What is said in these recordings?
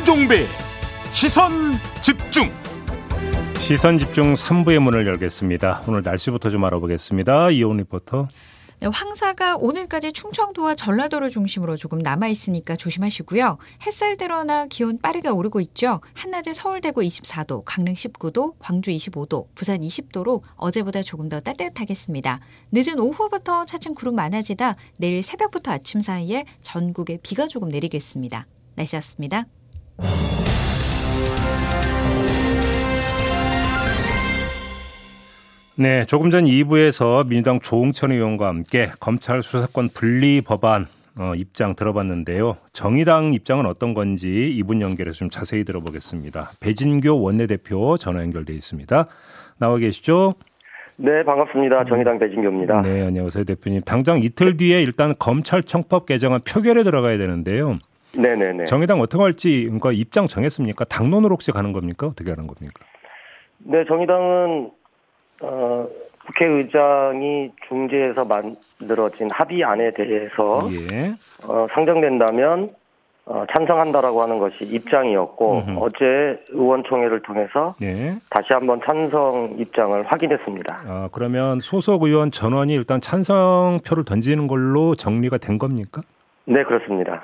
김종배 시선 집중 시선 집중 3부의 문을 열겠습니다. 오늘 날씨부터 좀 알아보겠습니다. 이온 리포터. 네, 황사가 오늘까지 충청도와 전라도를 중심으로 조금 남아 있으니까 조심하시고요. 햇살 들어나 기온 빠르게 오르고 있죠. 한낮에 서울 대구 24도, 강릉 19도, 광주 25도, 부산 20도로 어제보다 조금 더 따뜻하겠습니다. 늦은 오후부터 차츰 구름 많아지다 내일 새벽부터 아침 사이에 전국에 비가 조금 내리겠습니다. 날씨였습니다. 네, 조금 전 2부에서 민주당 조홍천 의원과 함께 검찰 수사권 분리 법안 어, 입장 들어봤는데요. 정의당 입장은 어떤 건지 이분 연결해서 좀 자세히 들어보겠습니다. 배진교 원내대표 전화 연결돼 있습니다. 나와 계시죠? 네, 반갑습니다. 정의당 배진교입니다. 네, 안녕하세요, 대표님. 당장 이틀 뒤에 일단 검찰청법 개정안 표결에 들어가야 되는데요. 네네네. 정의당 어떻게 할지 그러니까 입장 정했습니까? 당론으로 혹시 가는 겁니까? 어떻게 하는 겁니까? 네, 정의당은 어, 국회의장이 중재해서 만들어진 합의안에 대해서 예. 어, 상정된다면 어, 찬성한다라고 하는 것이 입장이었고 음흠. 어제 의원총회를 통해서 네. 다시 한번 찬성 입장을 확인했습니다. 아, 그러면 소속 의원 전원이 일단 찬성표를 던지는 걸로 정리가 된 겁니까? 네, 그렇습니다.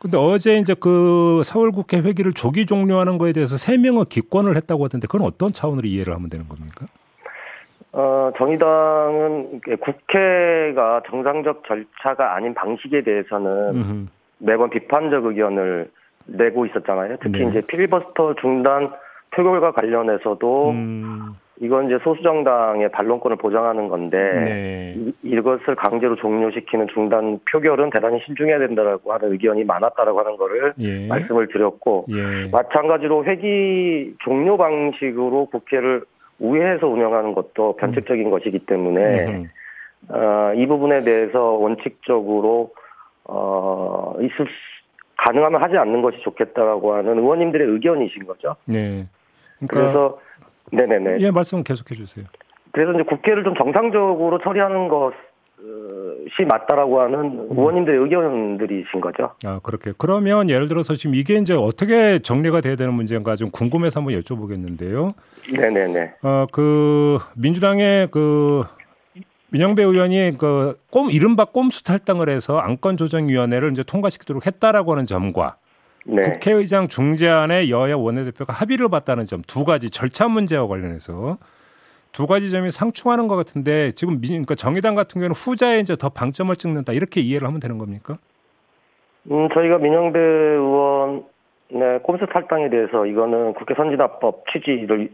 근데 어제 이제 그 서울국회 회기를 조기 종료하는 거에 대해서 세 명의 기권을 했다고 하던데 그건 어떤 차원으로 이해를 하면 되는 겁니까? 어, 정의당은 국회가 정상적 절차가 아닌 방식에 대해서는 음흠. 매번 비판적 의견을 내고 있었잖아요. 특히 네. 이제 필리버스터 중단 표결과 관련해서도 음, 이건 이제 소수정당의 반론권을 보장하는 건데 네. 이, 이것을 강제로 종료시키는 중단 표결은 대단히 신중해야 된다라고 하는 의견이 많았다라고 하는 거를 예. 말씀을 드렸고 예. 마찬가지로 회기 종료 방식으로 국회를 우회해서 운영하는 것도 변칙적인 것이기 때문에 음흠. 어, 이 부분에 대해서 원칙적으로 어, 있을 수- 가능하면 하지 않는 것이 좋겠다라고 하는 의원님들의 의견이신 거죠. 네. 그러니까 그래서 네네네. 예, 말씀 계속해 주세요. 그래서 이제 국회를 좀 정상적으로 처리하는 것이 맞다라고 하는 음. 의원님들 의 의견들이신 거죠. 아, 그렇게. 그러면 예를 들어서 지금 이게 이제 어떻게 정리가 돼야 되는 문제인가 좀 궁금해서 한번 여쭤보겠는데요. 네네네. 어, 그 민주당의 그 민영배 의원이 그 꼼 이른바 꼼수 탈당을 해서 안건조정위원회를 이제 통과시키도록 했다라고 하는 점과 네. 국회의장 중재안에 여야 원내대표가 합의를 봤다는 점 두 가지 절차 문제와 관련해서 두 가지 점이 상충하는 것 같은데 지금 민, 그러니까 정의당 같은 경우는 후자에 이제 더 방점을 찍는다 이렇게 이해를 하면 되는 겁니까? 음, 저희가 민영배 의원의 꼼수 탈당에 대해서 이거는 국회 선진화법 취지를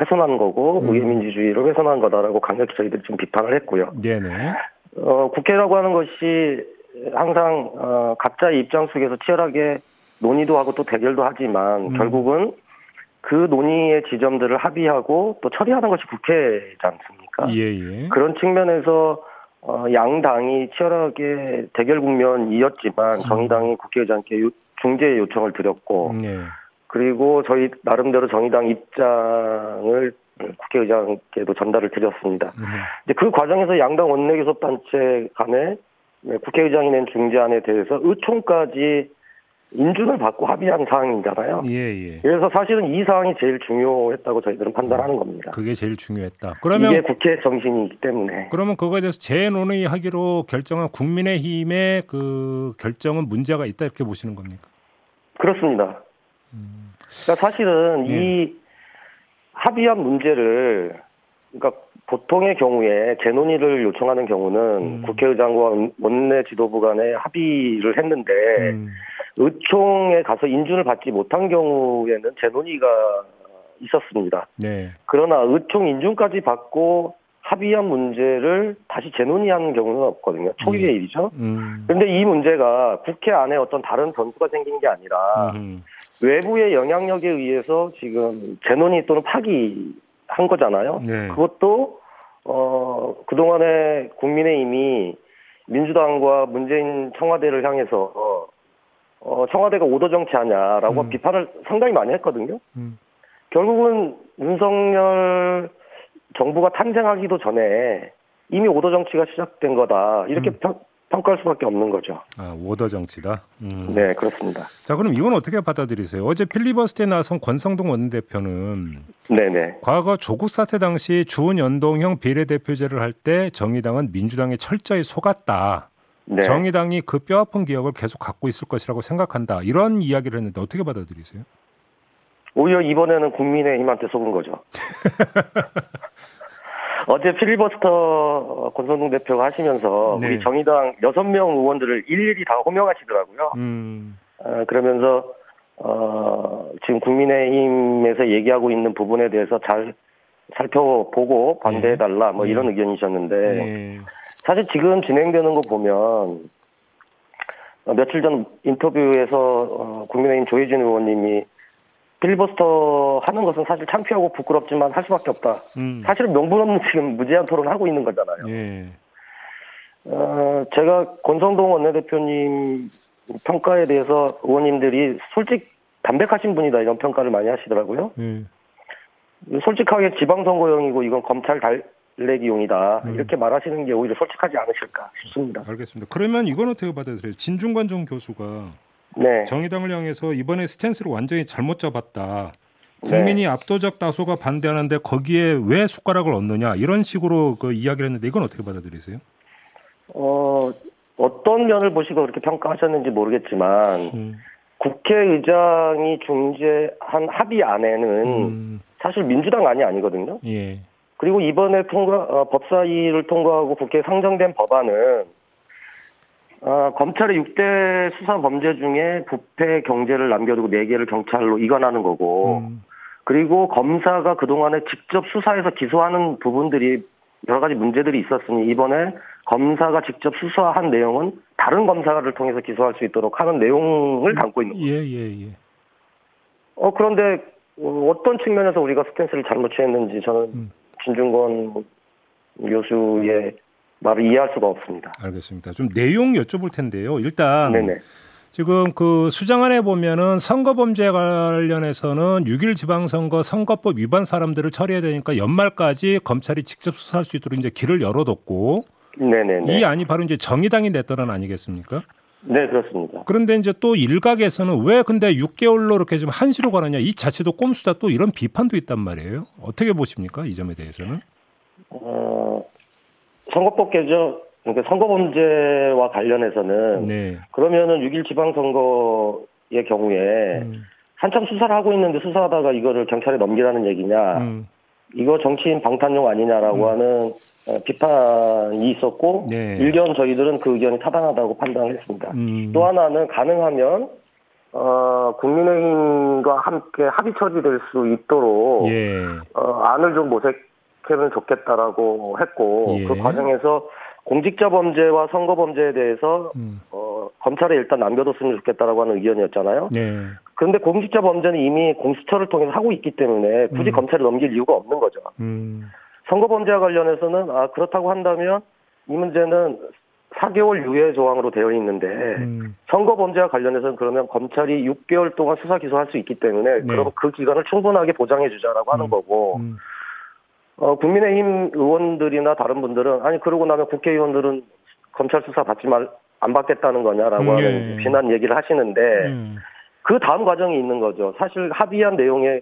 훼손한 거고 음. 의회민주주의를 훼손한 거다라고 강력히 저희들이 좀 비판을 했고요. 네네. 어, 국회라고 하는 것이 항상 어, 각자의 입장 속에서 치열하게 논의도 하고 또 대결도 하지만 음. 결국은 그 논의의 지점들을 합의하고 또 처리하는 것이 국회지 않습니까? 예 예. 그런 측면에서 어, 양당이 치열하게 대결 국면이었지만 음. 정의당이 국회의장께 요- 중재 요청을 드렸고 네. 그리고 저희 나름대로 정의당 입장을 국회의장께도 전달을 드렸습니다. 음. 이제 그 과정에서 양당 원내교섭단체 간에 네, 국회의장이 낸 중재안에 대해서 의총까지 인준을 받고 합의한 사항이잖아요. 예 예. 그래서 사실은 이 사항이 제일 중요했다고 저희들은 판단하는 겁니다. 그게 제일 중요했다. 이게 그러면 국회 정신이기 때문에. 그러면 그거에 대해서 재논의하기로 결정한 국민의힘의 그 결정은 문제가 있다 이렇게 보시는 겁니까? 그렇습니다. 그러니까 사실은 예. 이 합의한 문제를 그러니까 보통의 경우에 재논의를 요청하는 경우는 음. 국회의장과 원내 지도부 간에 합의를 했는데 음. 의총에 가서 인준을 받지 못한 경우에는 재논의가 있었습니다. 네. 그러나 의총 인준까지 받고 합의한 문제를 다시 재논의하는 경우는 없거든요. 초기의 예. 일이죠. 음. 그런데 이 문제가 국회 안에 어떤 다른 변수가 생긴 게 아니라 음. 외부의 영향력에 의해서 지금 재논의 또는 파기한 거잖아요. 네. 그것도 어 그동안에 국민의힘이 민주당과 문재인 청와대를 향해서 어 청와대가 오더 정치하냐라고 음. 비판을 상당히 많이 했거든요. 음. 결국은 윤석열 정부가 탄생하기도 전에 이미 오더 정치가 시작된 거다 이렇게 음. 평- 평가할 수밖에 없는 거죠. 아, 오더 정치다. 음. 네, 그렇습니다. 자, 그럼 이건 어떻게 받아들이세요? 어제 필리버스트에 나선 권성동 원내대표는 네네. 과거 조국 사태 당시 주은 연동형 비례대표제를 할 때 정의당은 민주당에 철저히 속았다. 네. 정의당이 그 뼈아픈 기억을 계속 갖고 있을 것이라고 생각한다. 이런 이야기를 했는데 어떻게 받아들이세요? 오히려 이번에는 국민의힘한테 속은 거죠. 어제 필리버스터 권성동 대표가 하시면서 네. 우리 정의당 여섯 명 의원들을 일일이 다 호명하시더라고요. 음, 어, 그러면서 어, 지금 국민의힘에서 얘기하고 있는 부분에 대해서 잘 살펴보고 반대해달라 뭐 네. 이런 의견이셨는데 네. 사실 지금 진행되는 거 보면 어, 며칠 전 인터뷰에서 어, 국민의힘 조혜진 의원님이 필리버스터 하는 것은 사실 창피하고 부끄럽지만 할 수밖에 없다. 음, 사실은 명분 없는 지금 무제한 토론 하고 있는 거잖아요. 예. 어, 제가 권성동 원내대표님 평가에 대해서 의원님들이 솔직 담백하신 분이다 이런 평가를 많이 하시더라고요. 예. 솔직하게 지방선거용이고 이건 검찰 달 래기용이다 음. 이렇게 말하시는 게 오히려 솔직하지 않으실까 싶습니다. 알겠습니다. 그러면 이건 어떻게 받아들여요? 진중관종 교수가 네, 정의당을 향해서 이번에 스탠스를 완전히 잘못 잡았다. 네. 국민이 압도적 다수가 반대하는데 거기에 왜 숟가락을 얹느냐 이런 식으로 그 이야기를 했는데 이건 어떻게 받아들이세요? 어, 어떤 면을 보시고 그렇게 평가하셨는지 모르겠지만 음, 국회의장이 중재한 합의 안에는 음, 사실 민주당 안이 아니거든요. 예, 그리고 이번에 통과 어, 법사위를 통과하고 국회에 상정된 법안은 어, 검찰의 6대 수사 범죄 중에 부패 경제를 남겨두고 4개를 경찰로 이관하는 거고 음, 그리고 검사가 그동안에 직접 수사해서 기소하는 부분들이 여러 가지 문제들이 있었으니 이번에 검사가 직접 수사한 내용은 다른 검사를 통해서 기소할 수 있도록 하는 내용을 담고 있는 거예요. 예, 예, 예. 어, 그런데 어, 어떤 측면에서 우리가 스탠스를 잘못 취했는지 저는 음. 진중권 교수의 말을 이해할 수가 없습니다. 알겠습니다. 좀 내용 여쭤볼 텐데요. 일단 네네. 지금 그 수정안에 보면은 선거범죄 관련해서는 6일 지방선거 선거법 위반 사람들을 처리해야 되니까 연말까지 검찰이 직접 수사할 수 있도록 이제 길을 열어뒀고 네네네. 이 안이 바로 이제 정의당이 냈던 안 아니겠습니까? 네, 그렇습니다. 그런데 이제 또 일각에서는 왜 근데 6개월로 이렇게 좀 한시로 가느냐 이 자체도 꼼수다 또 이런 비판도 있단 말이에요. 어떻게 보십니까? 이 점에 대해서는? 어, 선거법 개정, 그러니까 선거범죄와 관련해서는 네. 그러면은 6일 지방선거의 경우에 음, 한참 수사를 하고 있는데 수사하다가 이거를 경찰에 넘기라는 얘기냐, 음, 이거 정치인 방탄용 아니냐라고 하는 어, 비판이 있었고 네. 일견 저희들은 그 의견이 타당하다고 판단했습니다. 음, 또 하나는 가능하면 어, 국민의힘과 함께 합의 처리될 수 있도록 예. 어, 안을 좀 모색하면 좋겠다라고 했고 예. 그 과정에서 공직자 범죄와 선거 범죄에 대해서 음, 어, 검찰에 일단 남겨뒀으면 좋겠다라고 하는 의견이었잖아요. 네. 그런데 공직자 범죄는 이미 공수처를 통해서 하고 있기 때문에 굳이 음. 검찰에 넘길 이유가 없는 거죠. 음, 선거 범죄와 관련해서는 아 그렇다고 한다면 이 문제는 4개월 유예 조항으로 되어 있는데 음, 선거 범죄와 관련해서는 그러면 검찰이 6개월 동안 수사 기소할 수 있기 때문에 네. 그럼 그 기간을 충분하게 보장해 주자라고 하는 음. 거고 음, 어, 국민의힘 의원들이나 다른 분들은 아니 그러고 나면 국회의원들은 검찰 수사 받지 말 안 받겠다는 거냐라고 음, 하는 예. 비난 얘기를 하시는데 음, 그 다음 과정이 있는 거죠. 사실 합의한 내용에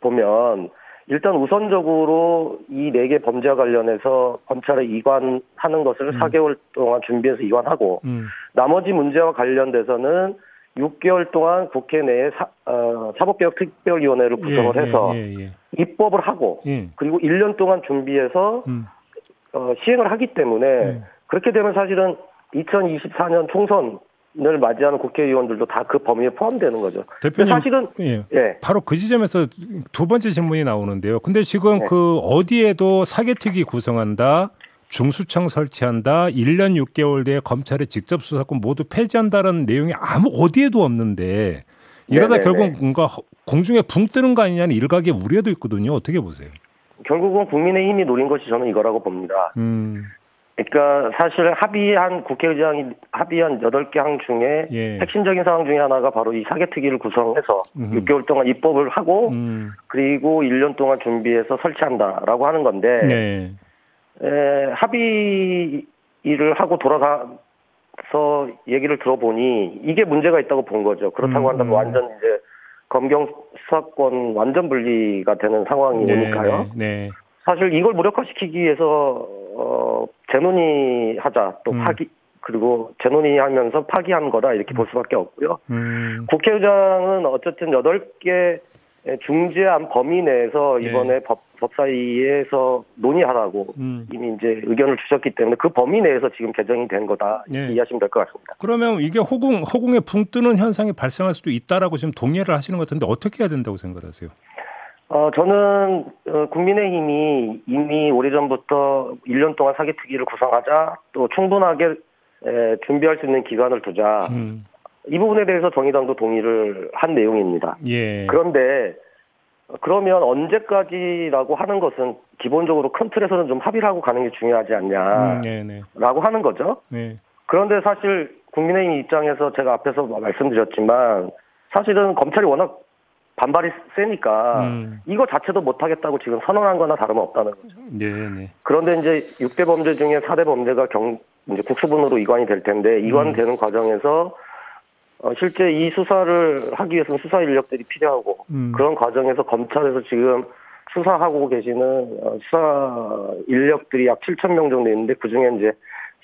보면 일단 우선적으로 이 네 개 범죄와 관련해서 검찰에 이관하는 것을 음. 4개월 동안 준비해서 이관하고 음, 나머지 문제와 관련돼서는 6개월 동안 국회 내에 사, 어, 사법개혁특별위원회를 구성을 예, 해서 예, 예, 입법을 하고 예. 그리고 1년 동안 준비해서 음, 어, 시행을 하기 때문에 음. 그렇게 되면 사실은 2024년 총선을 맞이하는 국회의원들도 다 그 범위에 포함되는 거죠. 대표님 사실은 예. 예. 바로 그 지점에서 두 번째 질문이 나오는데요. 근데 지금 네. 그 어디에도 사개특위 구성한다, 중수청 설치한다, 1년 6개월 뒤에 검찰의 직접 수사권 모두 폐지한다는 내용이 아무 어디에도 없는데 이러다 네네네. 결국 뭔가 공중에 붕 뜨는 거 아니냐는 일각의 우려도 있거든요. 어떻게 보세요? 결국은 국민의힘이 노린 것이 저는 이거라고 봅니다. 음, 그러니까 사실 합의한 국회의장이 합의한 8개 항 중에 예. 핵심적인 사항 중에 하나가 바로 이 사개특위를 구성해서 음흠. 6개월 동안 입법을 하고 음, 그리고 1년 동안 준비해서 설치한다라고 하는 건데 네, 에, 합의를 하고 돌아가 가서 얘기를 들어보니 이게 문제가 있다고 본 거죠. 그렇다고 음, 한다면 음. 완전 이제 검경 수사권 완전 분리가 되는 상황이 오니까요. 네, 네. 사실 이걸 무력화시키기 위해서 어 재논의하자 또 음. 파기 그리고 재논의하면서 파기한 거다 이렇게 볼 수밖에 없고요. 음, 국회의장은 어쨌든 8개 중재안 범위 내에서 네. 이번에 법, 법사위에서 논의하라고 음. 이미 이제 의견을 주셨기 때문에 그 범위 내에서 지금 개정이 된 거다 네. 이해하시면 될 것 같습니다. 그러면 이게 호궁 호궁에 붕 뜨는 현상이 발생할 수도 있다라고 지금 동의를 하시는 것 같은데 어떻게 해야 된다고 생각하세요? 어, 저는 어, 국민의힘이 이미 오래전부터 1년 동안 사기특위를 구성하자 또 충분하게 에, 준비할 수 있는 기간을 두자 음, 이 부분에 대해서 정의당도 동의를 한 내용입니다. 예. 그런데 그러면 언제까지라고 하는 것은 기본적으로 큰 틀에서는 좀 합의를 하고 가는 게 중요하지 음, 않냐라고 네, 네, 하는 거죠. 네. 그런데 사실 국민의힘 입장에서 제가 앞에서 말씀드렸지만 사실은 검찰이 워낙 반발이 세니까 음. 이거 자체도 못하겠다고 지금 선언한 거나 다름없다는 거죠. 네, 네. 그런데 이제 6대 범죄 중에 4대 범죄가 경, 이제 국수본으로 이관이 될 텐데 이관되는 과정에서 어, 실제 이 수사를 하기 위해서는 수사 인력들이 필요하고 음. 그런 과정에서 검찰에서 지금 수사하고 계시는 어, 수사 인력들이 약 7천 명 정도 있는데 그 중에 이제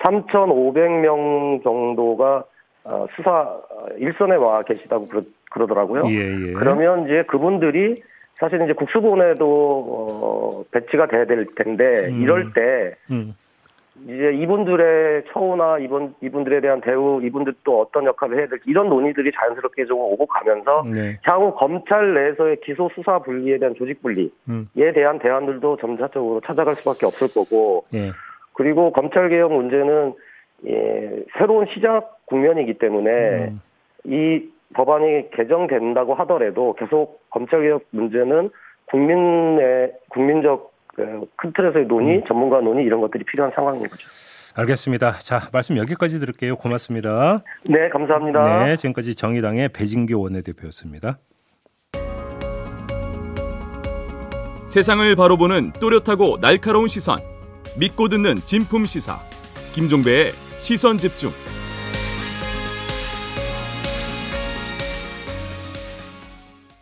3,500명 정도가 어, 수사 어, 일선에 와 계시다고 그러, 그러더라고요. 예, 예. 그러면 이제 그분들이 사실 이제 국수본에도 어, 배치가 돼야 될 텐데 음. 이럴 때 음, 이제 이분들의 처우나 이분 이분들에 대한 대우, 이분들 또 어떤 역할을 해야 될지 이런 논의들이 자연스럽게 좀 오고 가면서 네. 향후 검찰 내에서의 기소 수사 분리에 대한 조직 분리에 음, 대한 대안들도 점차적으로 찾아갈 수밖에 없을 거고 예. 그리고 검찰 개혁 문제는 예, 새로운 시작 국면이기 때문에 음. 이 법안이 개정된다고 하더라도 계속 검찰 개혁 문제는 국민의 국민적 그, 큰 틀에서의 논의, 음. 전문가 논의 이런 것들이 필요한 상황인 거죠. 알겠습니다. 자, 말씀 여기까지 들을게요. 고맙습니다. 네, 감사합니다. 네, 지금까지 정의당의 배진교 원내대표였습니다. 세상을 바로 보는 또렷하고 날카로운 시선. 믿고 듣는 진품 시사. 김종배의 시선 집중.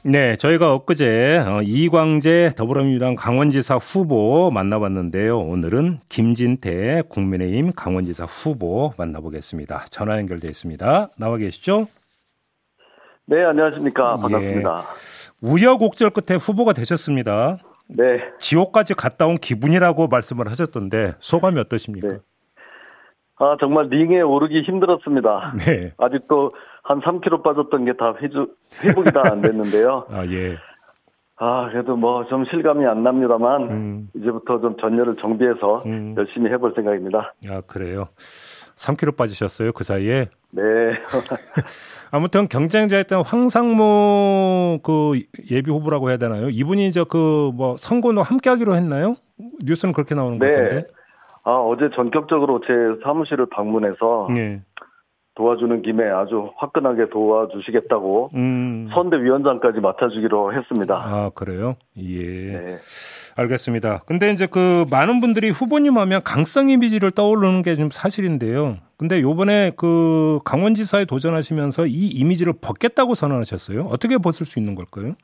네, 저희가 엊그제 어, 이광재 더불어민주당 강원지사 후보 만나봤는데요. 오늘은 김진태 국민의힘 강원지사 후보 만나보겠습니다. 전화 연결돼 있습니다. 나와 계시죠? 네, 안녕하십니까. 예. 반갑습니다. 우여곡절 끝에 후보가 되셨습니다. 네. 지옥까지 갔다 온 기분이라고 말씀을 하셨던데 소감이 어떠십니까? 네. 아, 정말 링에 오르기 힘들었습니다. 네. 아직도 한 3kg 빠졌던 게 다 회복이 다 안 됐는데요. 아, 예. 아, 그래도 뭐 좀 실감이 안 납니다만, 음. 이제부터 좀 전열을 정비해서 음. 열심히 해볼 생각입니다. 아, 그래요. 3kg 빠지셨어요, 그 사이에. 네. 아무튼 경쟁자였던 황상무 그 예비 후보라고 해야 되나요? 이분이 저 그 뭐 선거는 함께 하기로 했나요? 뉴스는 그렇게 나오는 것 네. 같은데. 아, 어제 전격적으로 제 사무실을 방문해서 네. 도와주는 김에 아주 화끈하게 도와주시겠다고 음. 선대위원장까지 맡아주기로 했습니다. 아, 그래요? 예. 네. 알겠습니다. 근데 이제 그 많은 분들이 후보님 하면 강성 이미지를 떠오르는 게 좀 사실인데요. 근데 요번에 그 강원지사에 도전하시면서 이 이미지를 벗겠다고 선언하셨어요. 어떻게 벗을 수 있는 걸까요?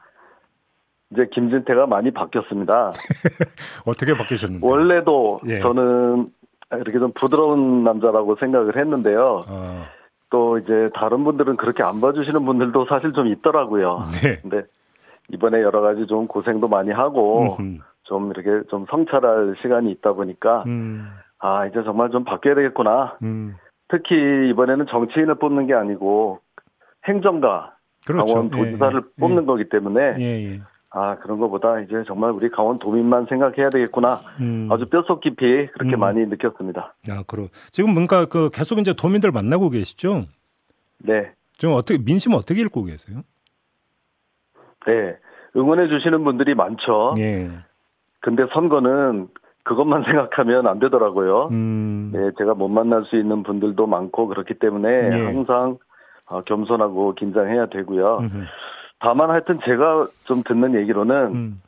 이제 김진태가 많이 바뀌었습니다. 어떻게 바뀌셨는데? 원래도 예. 저는 이렇게 좀 부드러운 남자라고 생각을 했는데요. 아, 또 이제 다른 분들은 그렇게 안 봐주시는 분들도 사실 좀 있더라고요. 네. 근데 이번에 여러 가지 좀 고생도 많이 하고 음흠. 좀 이렇게 좀 성찰할 시간이 있다 보니까 음, 아 이제 정말 좀 바뀌어야 되겠구나. 음. 특히 이번에는 정치인을 뽑는 게 아니고 행정가 그렇죠. 강원 도지사를 예, 뽑는 거기 때문에 예, 예. 아 그런 것보다 이제 정말 우리 강원 도민만 생각해야 되겠구나. 음. 아주 뼛속 깊이 그렇게 음. 많이 느꼈습니다. 아, 그럼 지금 뭔가 그 계속 이제 도민들 만나고 계시죠? 네. 지금 어떻게 민심 어떻게 읽고 계세요? 네. 응원해 주시는 분들이 많죠. 예. 근데 선거는 그것만 생각하면 안 되더라고요. 음. 네, 제가 못 만날 수 있는 분들도 많고 그렇기 때문에 예. 항상 어, 겸손하고 긴장해야 되고요. 음흠. 다만 하여튼 제가 좀 듣는 얘기로는 음.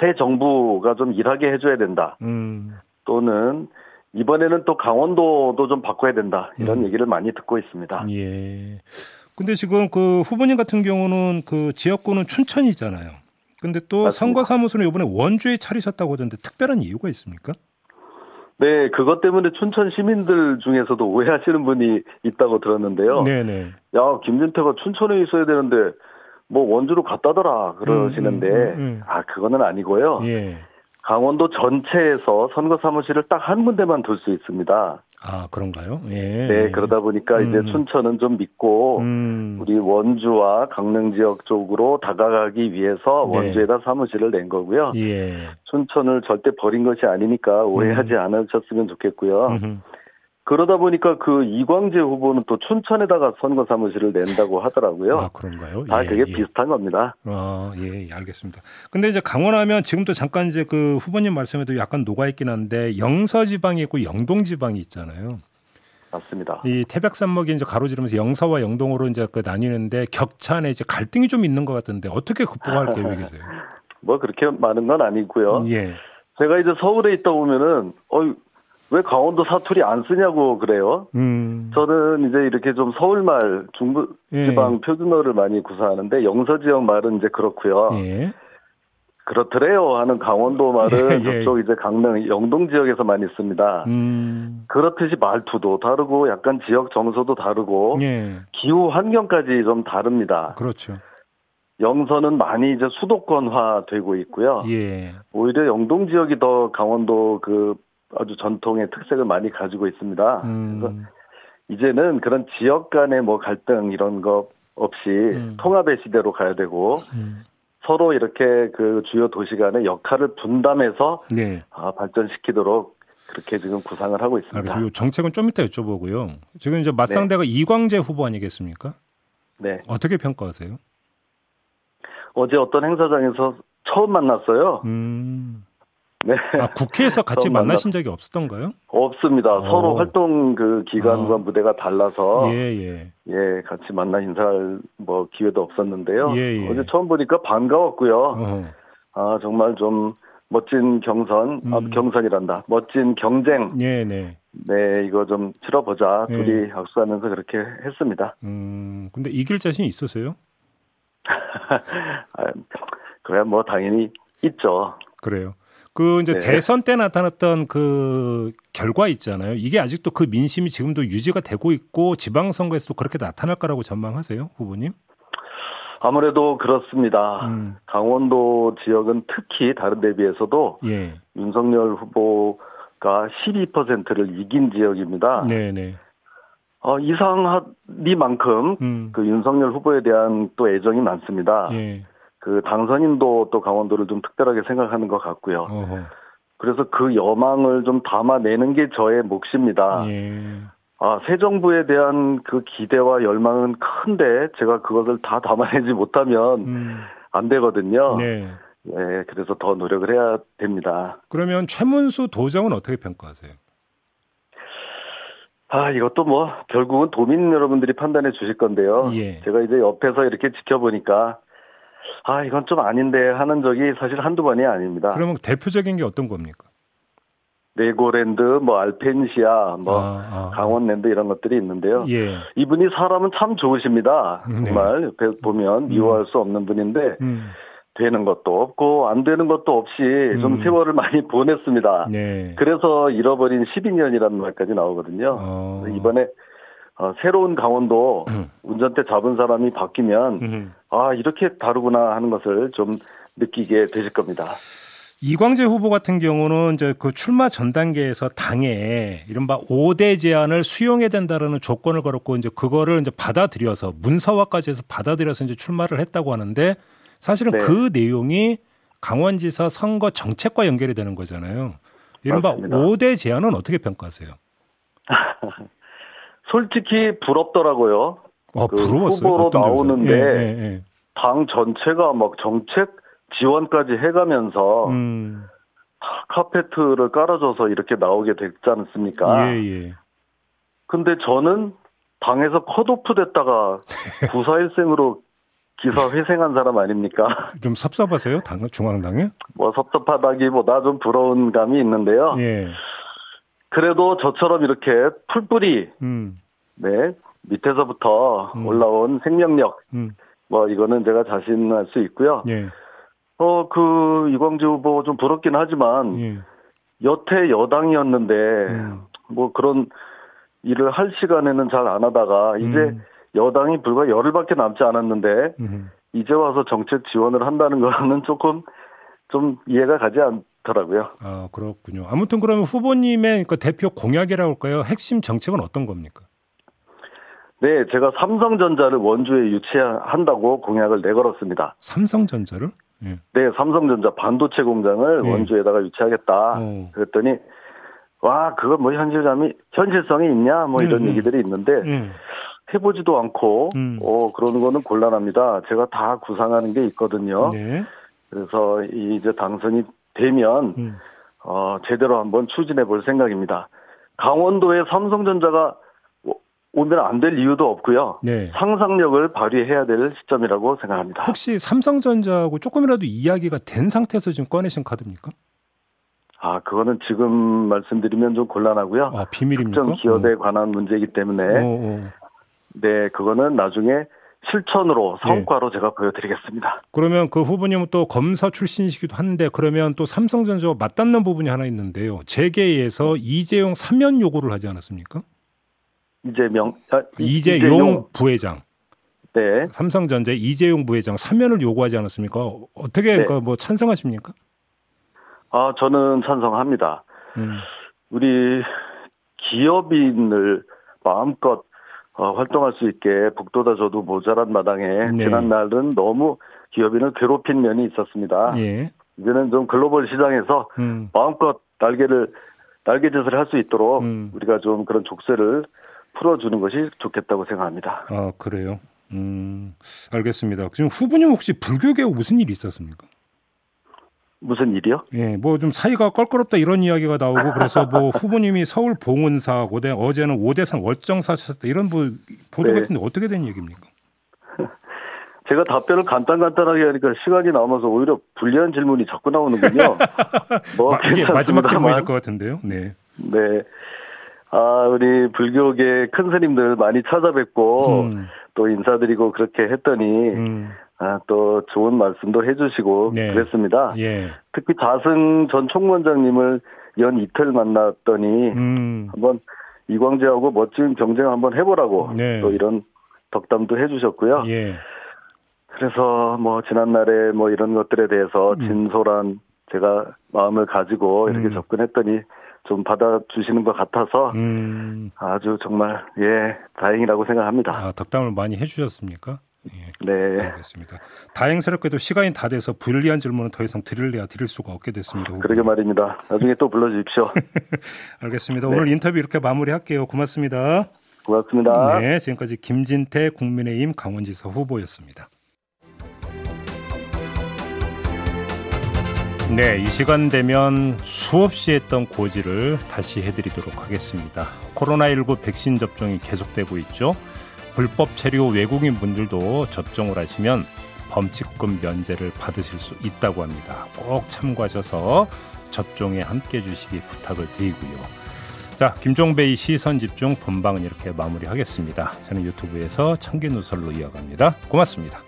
새 정부가 좀 일하게 해줘야 된다. 음. 또는 이번에는 또 강원도도 좀 바꿔야 된다 이런 음. 얘기를 많이 듣고 있습니다. 예. 근데 지금 그 후보님 같은 경우는 그 지역구는 춘천이잖아요. 근데 또 선거 사무소는 이번에 원주에 차리셨다고 하던데 특별한 이유가 있습니까? 네, 그것 때문에 춘천 시민들 중에서도 오해하시는 분이 있다고 들었는데요. 네네. 야, 김진태가 춘천에 있어야 되는데 뭐 원주로 갔다더라 그러시는데 음, 음, 음, 음. 아 그거는 아니고요. 예. 강원도 전체에서 선거 사무실을 딱 한 군데만 둘 수 있습니다. 아 그런가요? 예. 네 그러다 보니까 음. 이제 춘천은 좀 믿고 음. 우리 원주와 강릉 지역 쪽으로 다가가기 위해서 네. 원주에다 사무실을 낸 거고요. 예. 춘천을 절대 버린 것이 아니니까 오해하지 음. 않으셨으면 좋겠고요. 그러다 보니까 그 이광재 후보는 또 춘천에다가 선거 사무실을 낸다고 하더라고요. 아, 그런가요? 아, 그게 예. 비슷한 겁니다. 아, 예, 예, 알겠습니다. 근데 이제 강원하면 지금도 잠깐 이제 그 후보님 말씀에도 약간 녹아있긴 한데 영서 지방이 있고 영동 지방이 있잖아요. 맞습니다. 이 태백산맥이 이제 가로지르면서 영서와 영동으로 이제 그 나뉘는데 격차 내 이제 갈등이 좀 있는 것 같은데 어떻게 극복할 계획이세요? 뭐 그렇게 많은 건 아니고요. 예. 제가 이제 서울에 있다 보면은 어 왜 강원도 사투리 안 쓰냐고 그래요. 음. 저는 이제 이렇게 좀 서울말 중부 예. 지방 예. 표준어를 많이 구사하는데 영서 지역 말은 이제 그렇고요. 예. 그렇더래요 하는 강원도 말은 예, 예. 저쪽 이제 강릉 영동 지역에서 많이 씁니다. 음. 그렇듯이 말투도 다르고 약간 지역 정서도 다르고 예. 기후 환경까지 좀 다릅니다. 그렇죠. 영서는 많이 이제 수도권화 되고 있고요. 예. 오히려 영동 지역이 더 강원도 그 아주 전통의 특색을 많이 가지고 있습니다. 음. 그래서 이제는 그런 지역 간의 뭐 갈등 이런 거 없이 음. 통합의 시대로 가야 되고 음. 서로 이렇게 그 주요 도시 간의 역할을 분담해서 네. 아, 발전시키도록 그렇게 지금 구상을 하고 있습니다. 아, 정책은 좀 이따 여쭤보고요. 지금 이제 맞상대가 네. 이광재 후보 아니겠습니까? 네. 어떻게 평가하세요? 어제 어떤 행사장에서 처음 만났어요. 음. 네. 아, 국회에서 같이 만나신 적이 없었던가요? 없습니다. 오. 어. 서로 활동 그 기간과 어. 무대가 달라서 예, 예. 예, 같이 만나 인사할 뭐 기회도 없었는데요. 예, 예. 어제 처음 보니까 반가웠고요. 어. 아, 정말 좀 멋진 경선, 아, 음. 아, 경선이란다. 멋진 경쟁. 예, 네. 네, 이거 좀 치러보자. 예. 둘이 악수하면서 그렇게 했습니다. 음, 근데 이길 자신 있으세요? 아, 그래, 뭐, 당연히 있죠. 그래요. 그 이제 네. 대선 때 나타났던 그 결과 있잖아요. 이게 아직도 그 민심이 지금도 유지가 되고 있고 지방선거에서도 그렇게 나타날 거라고 전망하세요, 후보님? 아무래도 그렇습니다. 음. 강원도 지역은 특히 다른 데 비해서도 예. 윤석열 후보가 12%를 이긴 지역입니다. 네네. 어, 이상하니만큼 음. 그 윤석열 후보에 대한 또 애정이 많습니다. 예. 그 당선인도 또 강원도를 좀 특별하게 생각하는 것 같고요. 어허. 그래서 그 여망을 좀 담아내는 게 저의 몫입니다. 예. 아, 새 정부에 대한 그 기대와 열망은 큰데 제가 그것을 다 담아내지 못하면 음. 안 되거든요. 네. 네, 그래서 더 노력을 해야 됩니다. 그러면 최문수 도정은 어떻게 평가하세요? 아, 이것도 뭐 결국은 도민 여러분들이 판단해 주실 건데요. 예. 제가 이제 옆에서 이렇게 지켜보니까 아, 이건 좀 아닌데 하는 적이 사실 한두 번이 아닙니다. 그러면 대표적인 게 어떤 겁니까? 레고랜드, 뭐 알펜시아, 뭐 아, 아. 강원랜드 이런 것들이 있는데요. 예. 이분이 사람은 참 좋으십니다. 네. 정말 옆에 보면 음. 미워할 수 없는 분인데 음. 되는 것도 없고 안 되는 것도 없이 음. 좀 세월을 많이 보냈습니다. 네. 그래서 잃어버린 12년이라는 말까지 나오거든요. 어. 이번에 어, 새로운 강원도 음. 운전대 잡은 사람이 바뀌면 음. 아 이렇게 다르구나 하는 것을 좀 느끼게 되실 겁니다. 이광재 후보 같은 경우는 이제 그 출마 전 단계에서 당에 이른바 5대 제안을 수용해야 된다라는 조건을 걸었고 이제 그거를 이제 받아들여서 문서화까지 해서 받아들여서 이제 출마를 했다고 하는데 사실은 네. 그 내용이 강원지사 선거 정책과 연결이 되는 거잖아요. 이른바 맞습니다. 5대 제안은 어떻게 평가하세요? 솔직히 부럽더라고요. 어, 그 부러웠어요. 후보로? 나오는데 예, 예, 예. 당 전체가 막 정책 지원까지 해가면서 음. 카페트를 깔아줘서 이렇게 나오게 됐지 않습니까? 예, 예. 근데 저는 당에서 컷오프 됐다가 구사일생으로 기사 회생한 사람 아닙니까? 좀 섭섭하세요? 당, 중앙당에? 뭐 섭섭하다기보다 좀 부러운 감이 있는데요. 예. 그래도 저처럼 이렇게 풀뿌리, 음. 네, 밑에서부터 음. 올라온 생명력, 음. 뭐 이거는 제가 자신할 수 있고요. 예. 어, 그 이광재 후보 좀 부럽긴 하지만 예. 여태 여당이었는데 음. 뭐 그런 일을 할 시간에는 잘 안 하다가 이제 음. 여당이 불과 열흘밖에 남지 않았는데 음. 이제 와서 정책 지원을 한다는 거는 조금 좀 이해가 가지 않더라고요. 아, 그렇군요. 아무튼 그러면 후보님의 그 대표 공약이라고 할까요? 핵심 정책은 어떤 겁니까? 네, 제가 삼성전자를 원주에 유치한다고 공약을 내걸었습니다. 삼성전자를? 예. 네, 삼성전자 반도체 공장을 예. 원주에다가 유치하겠다. 어. 그랬더니 와, 그거 뭐 현실감이 현실성이 있냐? 뭐 이런 음, 음. 얘기들이 있는데 예. 해보지도 않고 음. 어 그러는 거는 곤란합니다. 제가 다 구상하는 게 있거든요. 네. 그래서 이 이제 당선이 되면 음. 어 제대로 한번 추진해 볼 생각입니다. 강원도에 삼성전자가 오- 오면 안될 이유도 없고요. 네. 상상력을 발휘해야 될 시점이라고 생각합니다. 혹시 삼성전자하고 조금이라도 이야기가 된 상태에서 지금 꺼내신 카드입니까? 아 그거는 지금 말씀드리면 좀 곤란하고요. 아, 비밀입니까? 특정 기업에 관한 문제이기 때문에 어, 어. 네 그거는 나중에 실천으로 네. 성과로 제가 보여드리겠습니다. 그러면 그 후보님은 또 검사 출신이시기도 한데 그러면 또 삼성전자와 맞닿는 부분이 하나 있는데요. 재계에서 이재용 사면 요구를 하지 않았습니까? 이재명 아, 이- 이재용 부회장. 네. 삼성전자 이재용 부회장 사면을 요구하지 않았습니까? 어떻게 네. 그뭐 찬성하십니까? 아 저는 찬성합니다. 음. 우리 기업인을 마음껏 어, 활동할 수 있게 북돋아 줘도 모자란 마당에 네. 지난 날은 너무 기업인을 괴롭힌 면이 있었습니다. 예. 이제는 좀 글로벌 시장에서 음. 마음껏 날개를 날개짓을 할 수 있도록 음. 우리가 좀 그런 족쇄를 풀어주는 것이 좋겠다고 생각합니다. 아 그래요. 음. 알겠습니다. 지금 후보님 혹시 불교계 무슨 일이 있었습니까? 무슨 일이요? 예, 뭐 좀 사이가 껄끄럽다 이런 이야기가 나오고 그래서 뭐 후보님이 서울 봉은사 고대 어제는 오대산 월정사 하셨다 이런 뭐 보도 네. 같은데 어떻게 된 얘기입니까? 제가 답변을 간단간단하게 하니까 시간이 남아서 오히려 불리한 질문이 자꾸 나오는군요. 뭐 마- 이게 마지막. 질문일 것 같은데요. 네. 네. 아, 우리 불교계 큰 스님들 많이 찾아뵙고 음, 또 인사드리고 그렇게 했더니 음, 아, 또 좋은 말씀도 해주시고 네. 그랬습니다. 예. 특히 자승 전 총무원장님을 연 이틀 만났더니 음, 한번 이광재하고 멋진 경쟁 한번 해보라고 네. 또 이런 덕담도 해주셨고요. 예. 그래서 뭐 지난날에 뭐 이런 것들에 대해서 음. 진솔한 제가 마음을 가지고 이렇게 음. 접근했더니 좀 받아주시는 것 같아서 음, 아주 정말 예 다행이라고 생각합니다. 아, 덕담을 많이 해주셨습니까? 예. 네 알겠습니다. 다행스럽게도 시간이 다 돼서 불리한 질문은 더 이상 드릴래야 드릴 수가 없게 됐습니다. 그러게 말입니다. 나중에 또 불러주십시오. 알겠습니다. 네. 오늘 인터뷰 이렇게 마무리할게요. 고맙습니다. 고맙습니다. 네, 지금까지 김진태 국민의힘 강원지사 후보였습니다. 네, 이 시간 되면 수없이 했던 고지를 다시 해드리도록 하겠습니다. 코로나19 백신 접종이 계속되고 있죠. 불법 체류 외국인 분들도 접종을 하시면 범칙금 면제를 받으실 수 있다고 합니다. 꼭 참고하셔서 접종에 함께 해주시기 부탁을 드리고요. 자, 김종배의 시선 집중 본방은 이렇게 마무리하겠습니다. 저는 유튜브에서 청기 누설로 이어갑니다. 고맙습니다.